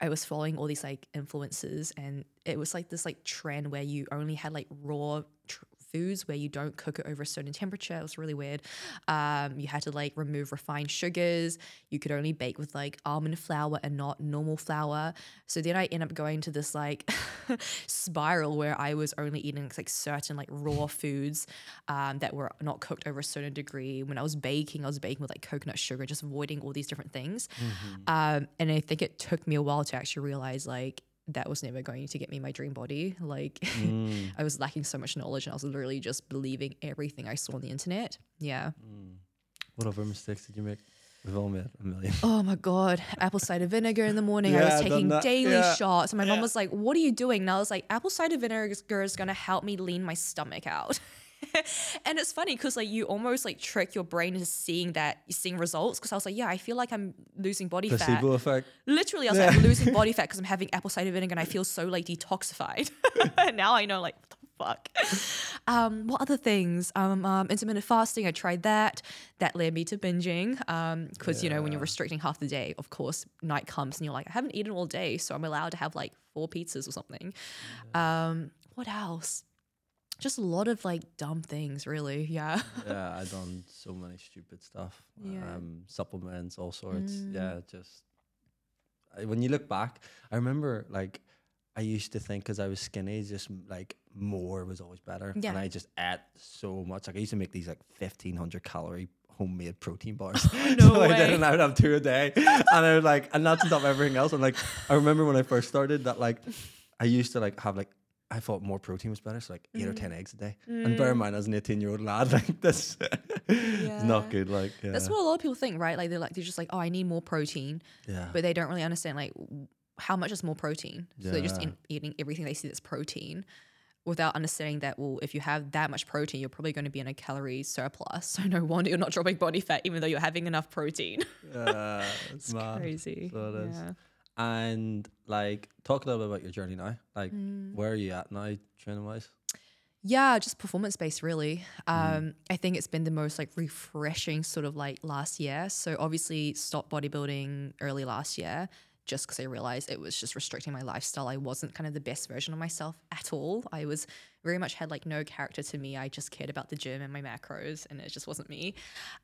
Speaker 1: I was following all these like influences, and it was like this like trend where you only had like raw tr- foods where you don't cook it over a certain temperature. It was really weird. Um, you had to like remove refined sugars. You could only bake with like almond flour and not normal flour. So then I end up going to this like spiral where I was only eating like certain like raw foods um, that were not cooked over a certain degree. When I was baking, I was baking with like coconut sugar, just avoiding all these different things. Um, and I think it took me a while to actually realize like that was never going to get me my dream body. Like
Speaker 2: Mm.
Speaker 1: I was lacking so much knowledge and I was literally just believing everything I saw on the internet. Yeah.
Speaker 2: What other mistakes did you make? We've all made a million.
Speaker 1: Oh my god, apple cider vinegar in the morning. I
Speaker 2: Yeah,
Speaker 1: was
Speaker 2: I've done
Speaker 1: taking daily
Speaker 2: Yeah.
Speaker 1: shots, and my mom was like, "What are you doing?" And I was like, "Apple cider vinegar is gonna help me lean my stomach out." and it's funny because like you almost like trick your brain into seeing that you're seeing results. Because I was like, "Yeah, I feel like I'm losing body fat."
Speaker 2: Placebo effect.
Speaker 1: Literally, I was like, I'm losing body fat because I'm having apple cider vinegar and I feel so like detoxified. now I know, like, what the fuck? Um, what other things? Um, um, intermittent fasting, I tried that. That led me to binging. Because, you know, when you're restricting half the day, of course, night comes and you're like, I haven't eaten all day. So I'm allowed to have like four pizzas or something. Um, what else? Just a lot of like dumb things, really. Yeah.
Speaker 2: yeah, I done so many stupid stuff.
Speaker 1: Yeah.
Speaker 2: Um, supplements, all sorts. Yeah, just I, when you look back, I remember like I used to think because I was skinny, just like more was always better,
Speaker 1: Yeah.
Speaker 2: and I just ate so much. Like I used to make these like fifteen hundred calorie homemade protein bars.
Speaker 1: No
Speaker 2: so I did,
Speaker 1: way.
Speaker 2: and I would have two a day, and I was like, and that's on top of everything else. And like, I remember when I first started that, like, I used to like have like. I thought more protein was better, so like eight or
Speaker 1: Mm.
Speaker 2: ten eggs a day. And bear in mind, as an eighteen-year-old lad, like this, is
Speaker 1: Yeah.
Speaker 2: not good. Like, yeah,
Speaker 1: That's what a lot of people think, right? Like they're like they're just like, oh, I need more protein,
Speaker 2: yeah,
Speaker 1: but they don't really understand like how much is more protein. So they're just in, eating everything they see that's protein, without understanding that well, if you have that much protein, you're probably going to be in a calorie surplus. So no wonder you're not dropping body fat, even though you're having enough protein.
Speaker 2: yeah, it's
Speaker 1: it's
Speaker 2: mad.
Speaker 1: crazy.
Speaker 2: So it is.
Speaker 1: Yeah.
Speaker 2: And like, talk a little bit about your journey now. Like,
Speaker 1: Mm.
Speaker 2: where are you at now, training wise?
Speaker 1: Yeah, just performance based, really.
Speaker 2: Mm.
Speaker 1: Um, I think it's been the most like refreshing sort of like last year. So obviously, stopped bodybuilding early last year just because I realized it was just restricting my lifestyle. I wasn't kind of the best version of myself at all. I was very much had like no character to me. I just cared about the gym and my macros, and it just wasn't me.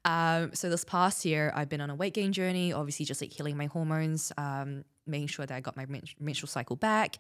Speaker 1: Um, so this past year, I've been on a weight gain journey. Obviously, just like healing my hormones, um, making sure that I got my men- menstrual cycle back.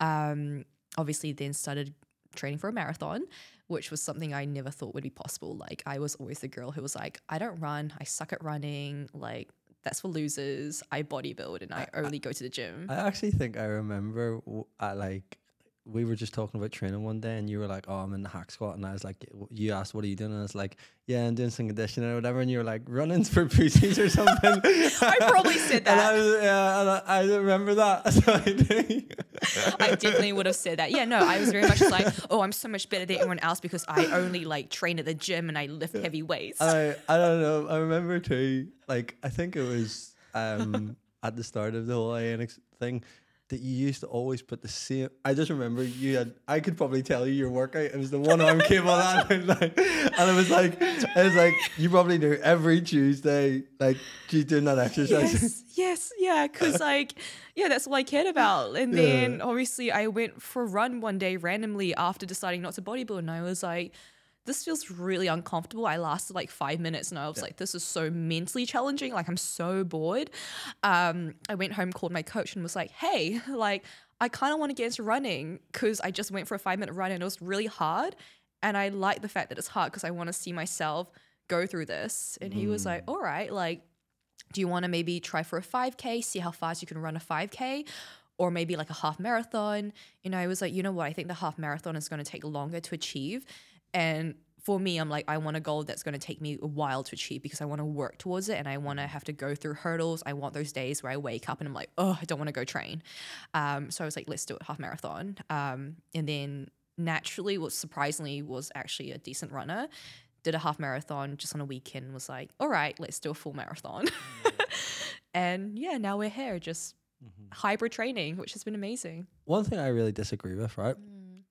Speaker 1: Um, obviously, then started training for a marathon, which was something I never thought would be possible. Like I was always the girl who was like, I don't run, I suck at running, like that's for losers. I bodybuild and I only go to the gym.
Speaker 2: I actually think I remember w- I like we were just talking about training one day, and you were like, "Oh, I'm in the hack squat," and I was like, "You asked, what are you doing?" And I was like, "Yeah, I'm doing some conditioning or whatever," and you were like, "Runnings for pussies" or something.
Speaker 1: I probably said
Speaker 2: And
Speaker 1: that.
Speaker 2: I was, yeah, and I, I remember that. I.
Speaker 1: I definitely would have said that. Yeah, no, I was very much like, oh, I'm so much better than everyone else because I only like train at the gym and I lift heavy weights.
Speaker 2: I I don't know. I remember too. Like I think it was um at the start of the whole ANX thing that you used to always put the same. I just remember you had. I could probably tell you your workout. It was the one arm cable and, and like, and it was like it was like you probably knew every Tuesday like you doing that exercise.
Speaker 1: yes, yes, yeah, because like, yeah, that's all I cared about. And then obviously I went for a run one day randomly after deciding not to bodybuild, and I was like, this feels really uncomfortable. I lasted like five minutes, and I was like, this is so mentally challenging. Like I'm so bored. Um, I went home, called my coach, and was like, hey, like I kind of want to get into running because I just went for a five minute run and it was really hard. And I like the fact that it's hard because I want to see myself go through this. And he was like, all right, like do you want to maybe try for a 5k see how fast you can run a 5k or maybe like a half marathon you know i was like you know what i think the half marathon is going to take longer to achieve and for me i'm like i want a goal that's going to take me a while to achieve because i want to work towards it and i want to have to go through hurdles. I want those days where i wake up and i'm like oh i don't want to go train. Um, so i was like let's do it half marathon. Um, and then naturally what surprisingly was actually a decent runner did a half marathon just on a weekend was like all right let's do a full marathon. And yeah now we're here just hybrid training which has been amazing.
Speaker 2: One thing I really disagree with, right,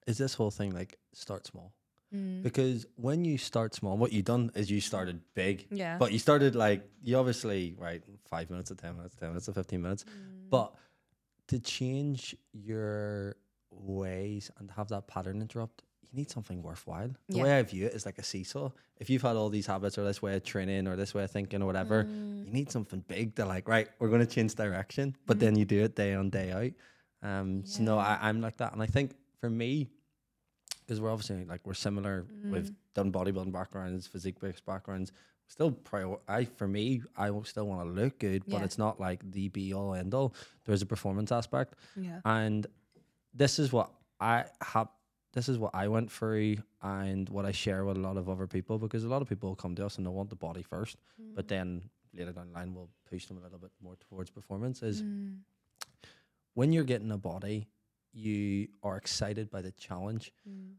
Speaker 2: is this whole thing like start small. Mm. Because when you start small, what you done is you started big.
Speaker 1: Yeah.
Speaker 2: But you started like you obviously right five minutes to ten minutes, ten minutes to fifteen minutes. Mm. But to change your ways and have that pattern interrupt, you need something worthwhile. The
Speaker 1: Yeah.
Speaker 2: way I view it is like a seesaw. If you've had all these habits or this way of training or this way of thinking or whatever, mm. you need something big to like, right, we're gonna change direction. But mm-hmm. then you do it day on, day out. Um so no, I, I'm like that. And I think for me, because we're obviously like we're similar. We've done bodybuilding backgrounds, physique based backgrounds. still prior. I for me, I still want to look good, but
Speaker 1: Yeah.
Speaker 2: it's not like the be all end all. There's a performance aspect,
Speaker 1: Yeah.
Speaker 2: and this is what I have. This is what I went through, and what I share with a lot of other people because a lot of people come to us and they want the body first, but then later down the line we'll push them a little bit more towards performance. Is
Speaker 1: Mm.
Speaker 2: when you're getting a body, you are excited by the challenge,
Speaker 1: Mm.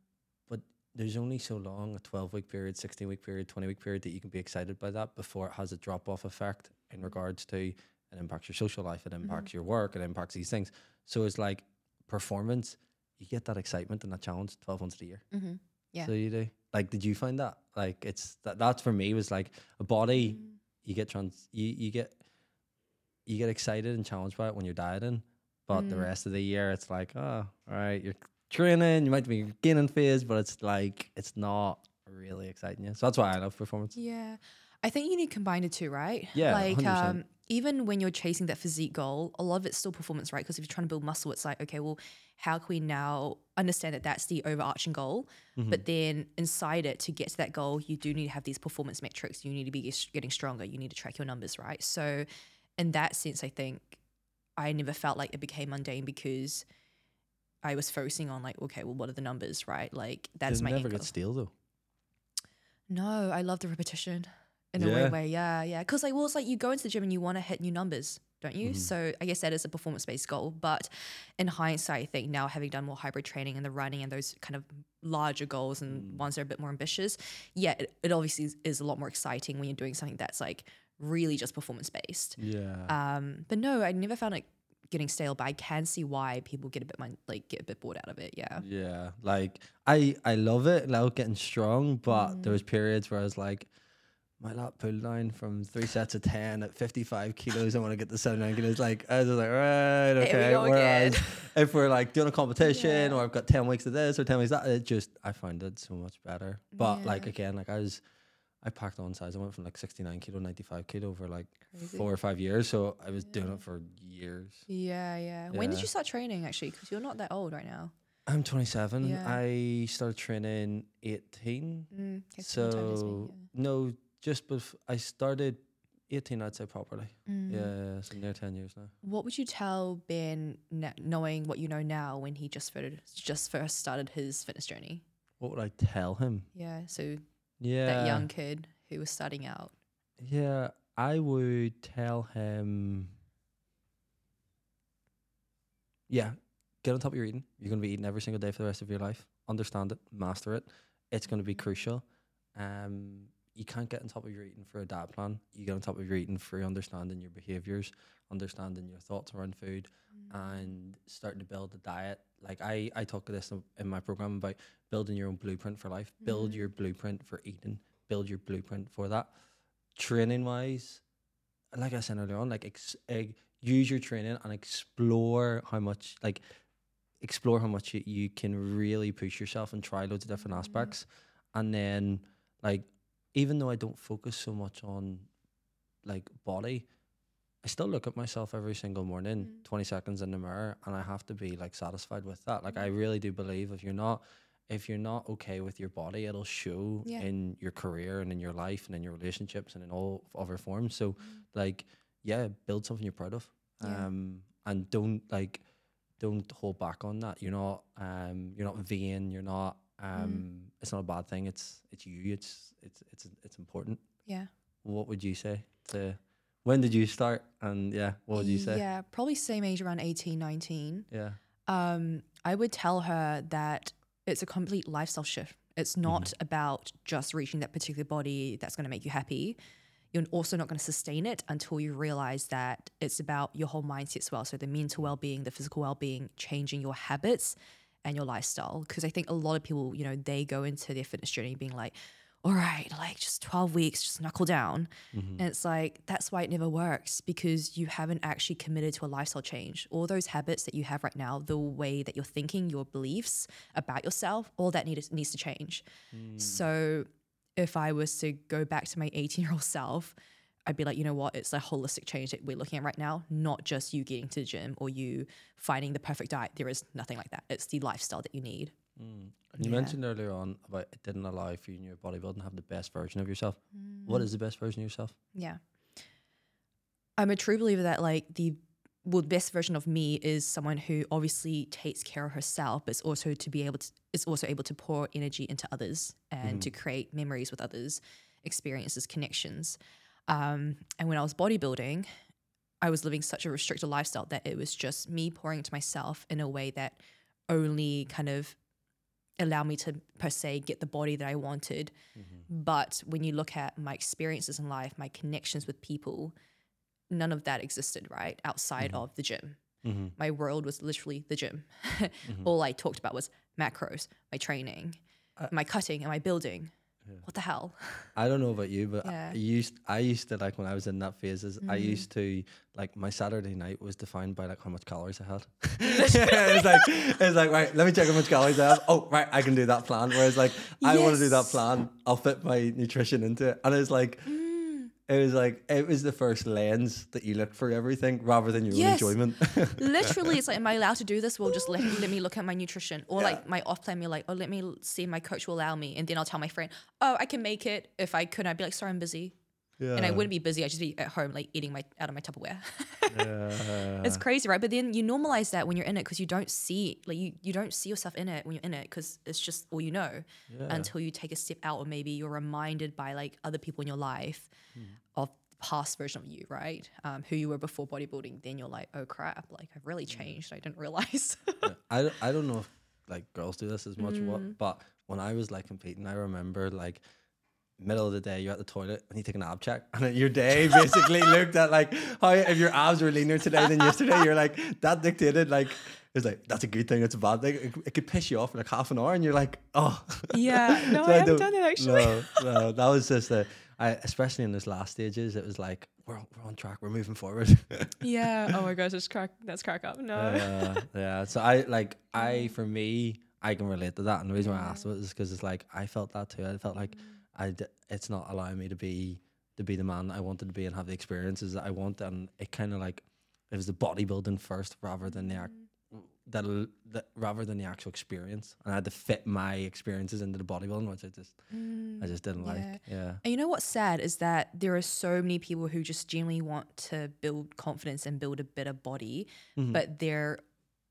Speaker 2: but there's only so long a 12 week period, 16 week period, 20 week period that you can be excited by that before it has a drop off effect in regards to it impacts your social life, it impacts your work, it impacts these things. So it's like performance, you get that excitement and that challenge 12 months of the year.
Speaker 1: Mhm. Yeah.
Speaker 2: So you do. Like, did you find that? Like, it's that that's for me was like a body,
Speaker 1: Mm.
Speaker 2: you get trans, you, you get, you get excited and challenged by it when you're dieting, but the
Speaker 1: Mm.
Speaker 2: rest of the year it's like, oh, all right, you're training, you might be gaining phase, but it's like it's not really exciting you. So that's why I love performance.
Speaker 1: Yeah. I think you need to combine the two, right?
Speaker 2: Yeah,
Speaker 1: Like
Speaker 2: 100%.
Speaker 1: um even when you're chasing that physique goal, a lot of it's still performance, right? Because if you're trying to build muscle, it's like, okay, well, how can we now understand that that's the overarching goal?
Speaker 2: Mm-hmm.
Speaker 1: But then inside it, to get to that goal, you do need to have these performance metrics. You need to be getting stronger. You need to track your numbers, right? So, in that sense, I think I never felt like it became mundane because I was focusing on like, okay, well, what are the numbers, right? Like that's my
Speaker 2: never get stale though.
Speaker 1: No, I love the repetition in a weird way. Yeah, yeah. Because like, well, it's like you go into the gym and you want to hit new numbers, don't you?
Speaker 2: Mm-hmm.
Speaker 1: So I guess that is a performance based goal. But in hindsight, I think now having done more hybrid training and the running and those kind of larger goals and
Speaker 2: Mm.
Speaker 1: ones that are a bit more ambitious, yeah, it, it obviously is, is a lot more exciting when you're doing something that's like really just performance based.
Speaker 2: Yeah.
Speaker 1: Um, but no, I never found it getting stale. But I can see why people get a bit like get a bit bored out of it. Yeah.
Speaker 2: Yeah, like I I love it, like getting strong, but there was periods where I was like, my lat pull down from three sets of ten at fifty five kilos. I want to get to seventy nine kilos. Like I was like, right, okay. Whereas if we're like doing a competition
Speaker 1: Yeah.
Speaker 2: or I've got ten weeks of this or ten weeks of that, it just I find it so much better. But like again, like I was. I packed on size. I went from like 69 kilo, 95 kilo over like
Speaker 1: Crazy.
Speaker 2: four or five years. So I was doing it for years.
Speaker 1: Yeah, yeah. When did you start training actually? Because you're not that old right now.
Speaker 2: I'm 27.
Speaker 1: Yeah.
Speaker 2: I started training 18.
Speaker 1: Mm, okay, similar time as me,
Speaker 2: So no, just bef- I started 18. I'd say properly.
Speaker 1: yeah. Mm.
Speaker 2: Yeah, so near 10 years now.
Speaker 1: What would you tell Ben, knowing what you know now, when he just started, just first started his fitness journey?
Speaker 2: What would I tell him?
Speaker 1: Yeah, so
Speaker 2: Yeah,
Speaker 1: that young kid who was starting out.
Speaker 2: Yeah, I would tell him. Yeah, get on top of your eating. You're going to be eating every single day for the rest of your life. Understand it, master it. It's going to be crucial. Um, you can't get on top of your eating for a diet plan. You get on top of your eating for understanding your behaviors, understanding your thoughts around food, mm. and starting to build a diet. Like I, I talk to this in- my program about building your own blueprint for life. Build mm. your blueprint for eating. Build your blueprint for that. Training wise, like I said earlier on, like ex- eg- use your training and explore how much, like explore how much you, you can really push yourself and try loads of different mm. aspects. And then, like, even though I don't focus so much on like body, I still look at myself every single morning,
Speaker 1: Mm.
Speaker 2: 20 seconds in the mirror, and I have to be like satisfied with that. Like, I really do believe if you're not, if you're not okay with your body, it'll show
Speaker 1: Yeah.
Speaker 2: in your career and in your life and in your relationships and in all other forms. So, like, yeah, build something you're proud of.
Speaker 1: Yeah.
Speaker 2: Um, and don't like, don't hold back on that. You're not, um, you're not vain. You're not, um, it's not a bad thing. It's, it's you. It's, it's, it's, it's important.
Speaker 1: Yeah.
Speaker 2: What would you say to, when did you start? And yeah, what would you say?
Speaker 1: Yeah, probably same age, around 18, 19.
Speaker 2: Yeah.
Speaker 1: um, I would tell her that it's a complete lifestyle shift. It's not about just reaching that particular body that's going to make you happy. You're also not going to sustain it until you realize that it's about your whole mindset as well. So the mental well being, the physical well being, changing your habits and your lifestyle. Because I think a lot of people, you know, they go into their fitness journey being like, all right, like just 12 weeks, just knuckle down. Mm-hmm. And it's like, that's why it never works because you haven't actually committed to a lifestyle change. All those habits that you have right now, the way that you're thinking, your beliefs about yourself, all that needs, needs to change. Mm. So if I was to go back to my 18 year old self, I'd be like, you know what? It's a holistic change that we're looking at right now, not just you getting to the gym or you finding the perfect diet. There is nothing like that. It's the lifestyle that you need.
Speaker 2: Mm. You
Speaker 1: Yeah.
Speaker 2: mentioned earlier on about it didn't allow for you in your bodybuilding to have the best version of yourself. What
Speaker 1: Mm.
Speaker 2: is the best version of yourself?
Speaker 1: Yeah. I'm a true believer that like the well, the best version of me is someone who obviously takes care of herself, but is also to be able to is also able to pour energy into others and to create memories with others, experiences, connections. Um, and when I was bodybuilding, I was living such a restricted lifestyle that it was just me pouring into myself in a way that only kind of allowed me to per se get the body that I wanted. But when you look at my experiences in life, my connections with people, none of that existed, right? Outside of the gym.
Speaker 2: Mm-hmm.
Speaker 1: My world was literally the gym. All I talked about was macros, my training, my cutting, and my building. What the hell?
Speaker 2: I don't know about you, but
Speaker 1: Yeah.
Speaker 2: I used I used to like when I was in that phase. Is I
Speaker 1: Mm.
Speaker 2: used to like my Saturday night was defined by like how much calories I had. it was like it's like right, let me check how much calories I have. Oh, right, I can do that plan. Whereas like I want to do that plan, I'll fit my nutrition into it, and it's like.
Speaker 1: Mm.
Speaker 2: It was like it was the first lens that you look for everything rather than your
Speaker 1: Yes.
Speaker 2: enjoyment.
Speaker 1: Literally, it's like, am I allowed to do this? Well, just let, let me look at my nutrition. Or
Speaker 2: Yeah.
Speaker 1: like my off plan, me like, oh, let me see if my coach will allow me. And then I'll tell my friend, oh, I can make it. If I couldn't, I'd be like, sorry, I'm busy.
Speaker 2: Yeah.
Speaker 1: And I wouldn't be busy. I'd just be at home, like eating my out of my Tupperware.
Speaker 2: Yeah.
Speaker 1: it's crazy, right? But then you normalize that when you're in it because you don't see, like you, you don't see yourself in it when you're in it because it's just all you know
Speaker 2: Yeah.
Speaker 1: until you take a step out or maybe you're reminded by like other people in your life
Speaker 2: Hmm.
Speaker 1: of past version of you, right? Um, who you were before bodybuilding. Then you're like, oh crap, like I've really
Speaker 2: Hmm.
Speaker 1: changed. I didn't realize.
Speaker 2: Yeah, I, don't- I don't know if like girls do this as much
Speaker 1: Mm.
Speaker 2: what but when I was like competing I remember like middle of the day you're at the toilet and you take an ab check and your day basically looked at like how if your abs were leaner today than yesterday you're like that dictated like it's like that's a good thing it's a bad thing it, it could piss you off for like half an hour and you're like oh
Speaker 1: Yeah, no,
Speaker 2: So
Speaker 1: I haven't done it actually.
Speaker 2: no, no that was just a I, especially in those last stages it was like we're, we're on track we're moving forward
Speaker 1: yeah. Oh my gosh, that's crack. That's crack up. No.
Speaker 2: yeah, yeah. So I like I mm. for me I can relate to that, and the reason why I asked mm. about it is because it's like I felt that too. I felt like mm. I d- it's not allowing me to be to be the man I wanted to be and have the experiences that I want, and it kind of like it was the bodybuilding first rather than the mm-hmm. ac- that, that rather than the actual experience, and I had to fit my experiences into the bodybuilding, which I just mm, I just didn't
Speaker 1: yeah.
Speaker 2: like. Yeah,
Speaker 1: And you know what's sad is that there are so many people who just genuinely want to build confidence and build a better body, mm-hmm. but they're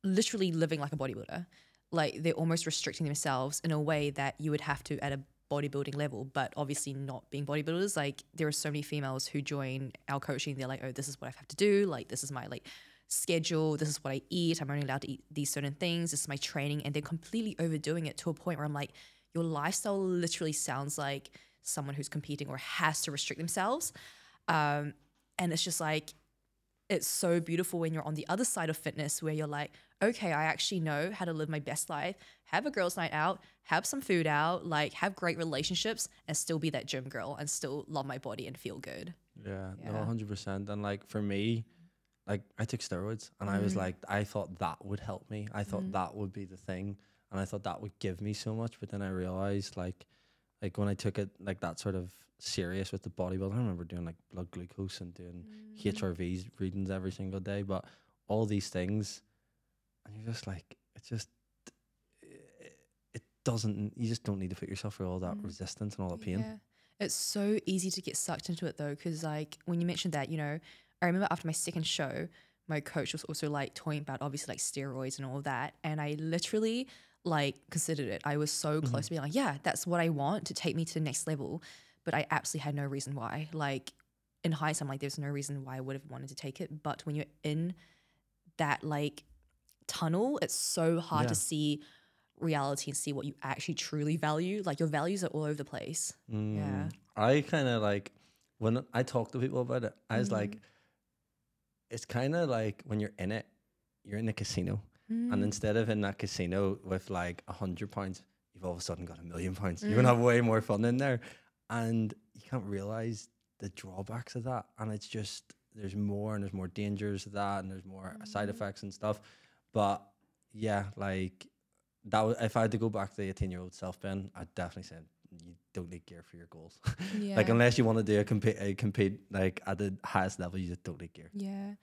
Speaker 1: literally living like a bodybuilder. Like they're almost restricting themselves in a way that you would have to at a bodybuilding level, but obviously not being bodybuilders. Like there are so many females who join our coaching, they're like, oh, this is what I have to do. Like this is my like schedule. This is what I eat. I'm only allowed to eat these certain things. This is my training. And they're completely overdoing it to a point where I'm like, your lifestyle literally sounds like someone who's competing or has to restrict themselves. Um, and it's just like, it's so beautiful when you're on the other side of fitness where you're like, okay, I actually know how to live my best life, have a girls' night out, have some food out, like have great relationships, and still be that gym girl and still love my body and feel good.
Speaker 2: yeah, no,
Speaker 1: Yeah.
Speaker 2: hundred percent. And like for me, like I took steroids, and I was mm. like, I thought that would help me. I thought mm. that would be the thing, and I thought that would give me so much. But then I realized, like, like when I took it like that sort of serious with the bodybuilding, I remember doing like blood glucose and doing mm. HRVs readings every single day. But all these things, and you're just like, it just. It, it doesn't. You just don't need to put yourself through all that mm. resistance and all that pain.
Speaker 1: Yeah. It's so easy to get sucked into it though, because like when you mentioned that, you know, I remember after my second show, my coach was also like talking about obviously like steroids and all that. And I literally like considered it. I was so close to being like, yeah, that's what I want to take me to the next level. But I absolutely had no reason why. Like in hindsight, I'm like, there's no reason why I would have wanted to take it. But when you're in that like tunnel, it's so hard
Speaker 2: Yeah.
Speaker 1: to see reality and see what you actually truly value. Like your values are all over the place. Yeah.
Speaker 2: Mm, I kind of like when I talk to people about it, I was
Speaker 1: Mm-hmm.
Speaker 2: like, it's kind of like when you're in it, you're in the casino,
Speaker 1: Mm.
Speaker 2: and instead of in that casino with like a hundred pounds, you've all of a sudden got a million pounds. You're
Speaker 1: Mm.
Speaker 2: gonna have way more fun in there, and you can't realize the drawbacks of that. And it's just there's more and there's more dangers of that, and there's more side
Speaker 1: Mm.
Speaker 2: effects and stuff. But yeah, like that. wa- If I had to go back to the 18 year old self, Ben, I'd definitely say you don't need gear for your goals.
Speaker 1: Yeah.
Speaker 2: like unless you want to do a compete, a compete like at the highest level, you just don't need gear.
Speaker 1: yeah.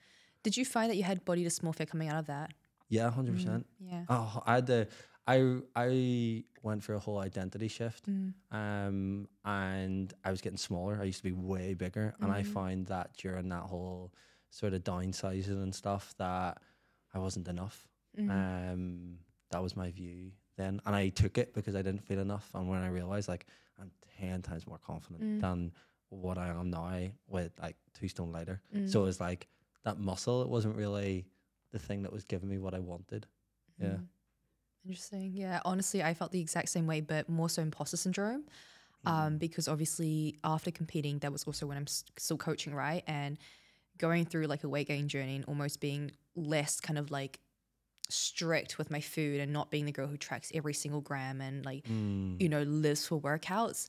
Speaker 1: Did you find that you had body dysmorphia coming out of that?
Speaker 2: Yeah, hundred percent.
Speaker 1: Yeah.
Speaker 2: Oh, I had the I I went for a whole identity shift,
Speaker 1: Mm.
Speaker 2: um, and I was getting smaller. I used to be way bigger, and I
Speaker 1: Mhm.
Speaker 2: found that during that whole sort of downsizing and stuff that I wasn't enough.
Speaker 1: Mhm.
Speaker 2: Um, that was my view then, and I took it because I didn't feel enough. And when I realized like I'm ten times more confident
Speaker 1: Mm.
Speaker 2: than what I am now with like two stone lighter,
Speaker 1: Mm.
Speaker 2: so it was like that muscle. It wasn't really the thing that was giving me what I wanted. Yeah.
Speaker 1: Mm. Interesting. Yeah. Honestly, I felt the exact same way, but more so imposter syndrome. Um, because obviously after competing, that was also when I'm still coaching, right? And going through like a weight gain journey and almost being less kind of like strict with my food and not being the girl who tracks every single gram and like
Speaker 2: Mm.
Speaker 1: you know, lives for workouts.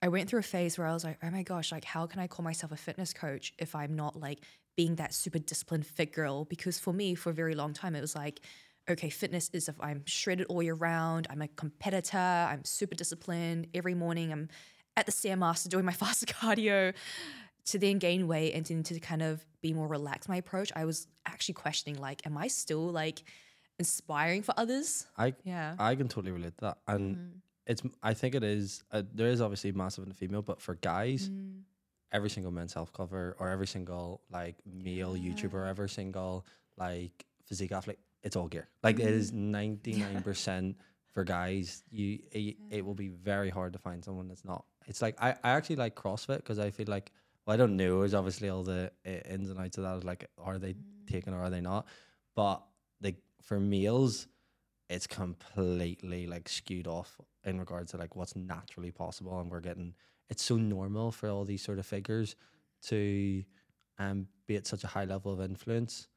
Speaker 1: I went through a phase where I was like, oh my gosh, like, how can I call myself a fitness coach if I'm not like being that super disciplined fit girl? Because for me, for a very long time, it was like, okay, fitness is if I'm shredded all year round, I'm a competitor, I'm super disciplined. Every morning, I'm at the Stairmaster doing my fasted cardio to then gain weight and then to kind of be more relaxed my approach. I was actually questioning, like, am I still like inspiring for others?
Speaker 2: I
Speaker 1: Yeah.
Speaker 2: I can totally relate to that, and
Speaker 1: Mm.
Speaker 2: it's I think it is uh, there is obviously massive in the female, but for guys,
Speaker 1: Mm.
Speaker 2: Every single men's health cover or every single like male YouTuber, every single like physique athlete, it's all gear. Like it is ninety nine percent for guys. You it, it will be very hard to find someone that's not. It's like I, I actually like CrossFit because I feel like well I don't know. There's obviously all the uh, ins and outs of that. Like are they taken or are they not? But like for males, it's completely like skewed off in regards to like what's naturally possible and we're getting it's so normal for all these sort of figures to um be at such a high level of influence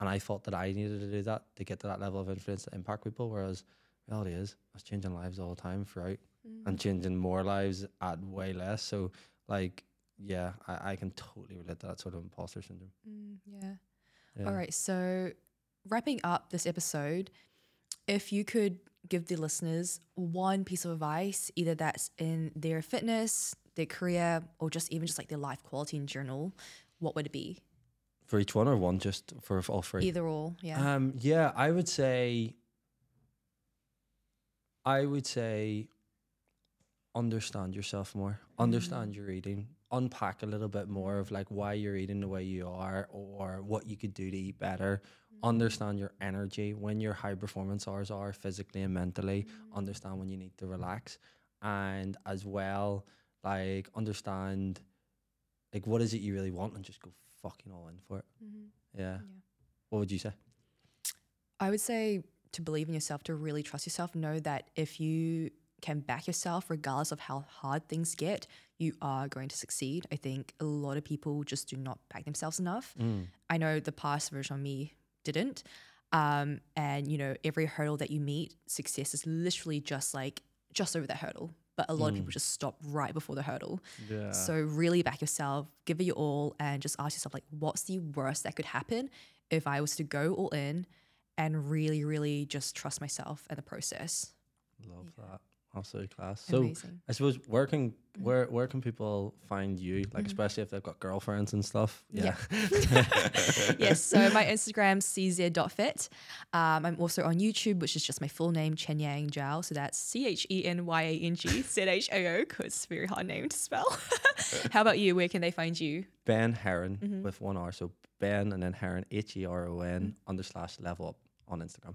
Speaker 2: and I thought that I needed to do that to get to that level of influence to impact people whereas reality is I was changing lives all the time throughout and changing more lives at way less so like yeah I, I can totally relate to that sort of imposter syndrome
Speaker 1: Mm, yeah.
Speaker 2: yeah.
Speaker 1: All right. So, wrapping up this episode, if you could give the listeners one piece of advice, either that's in their fitness, their career, or just even just like their life quality in general, what would it be?
Speaker 2: for each one or one just for all three
Speaker 1: Either or. Yeah.
Speaker 2: Um, yeah, I would say. I would say. Understand yourself more. Understand your eating. Unpack a little bit more of like why you're eating the way you are, or what you could do to eat better. Mm-hmm. Understand your energy when your high performance hours are physically and mentally. Mm-hmm. Understand when you need to relax, and as well, like understand, like what is it you really want, and just go fucking all in for it. Mm-hmm. Yeah.
Speaker 1: Yeah.
Speaker 2: What would you say?
Speaker 1: I would say to believe in yourself, to really trust yourself, know that if you can back yourself, regardless of how hard things get, you are going to succeed. I think a lot of people just do not back themselves enough. I know the past version of me didn't. Um, and, you know, every hurdle that you meet, success is literally just like, just over that hurdle. But a lot of people just stop right before the hurdle.
Speaker 2: Yeah.
Speaker 1: So really back yourself, give it your all, and just ask yourself like, what's the worst that could happen if I was to go all in and really, really just trust myself and the process.
Speaker 2: Love that. Absolutely class. So I suppose where can mm. where where can people find you? Like mm. especially if they've got girlfriends and stuff. Yeah.
Speaker 1: yes, so my Instagram is cz.fit. Um, I'm also on YouTube, which is just my full name, Chen Yang Zhao. So that's C H E N Y A N G Z H A O, because it's a very hard name to spell. How about you? Where can they find you?
Speaker 2: ben Heron mm-hmm. with one R. So Ben and then Heron H E R O N mm-hmm. under slash level up on Instagram.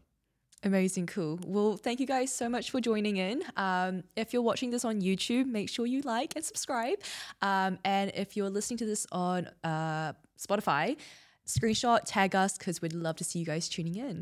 Speaker 1: Amazing, cool. Well, thank you guys so much for joining in. Um, if you're watching this on YouTube, make sure you like and subscribe. Um, and if you're listening to this on uh, Spotify, screenshot, tag us because we'd love to see you guys tuning in.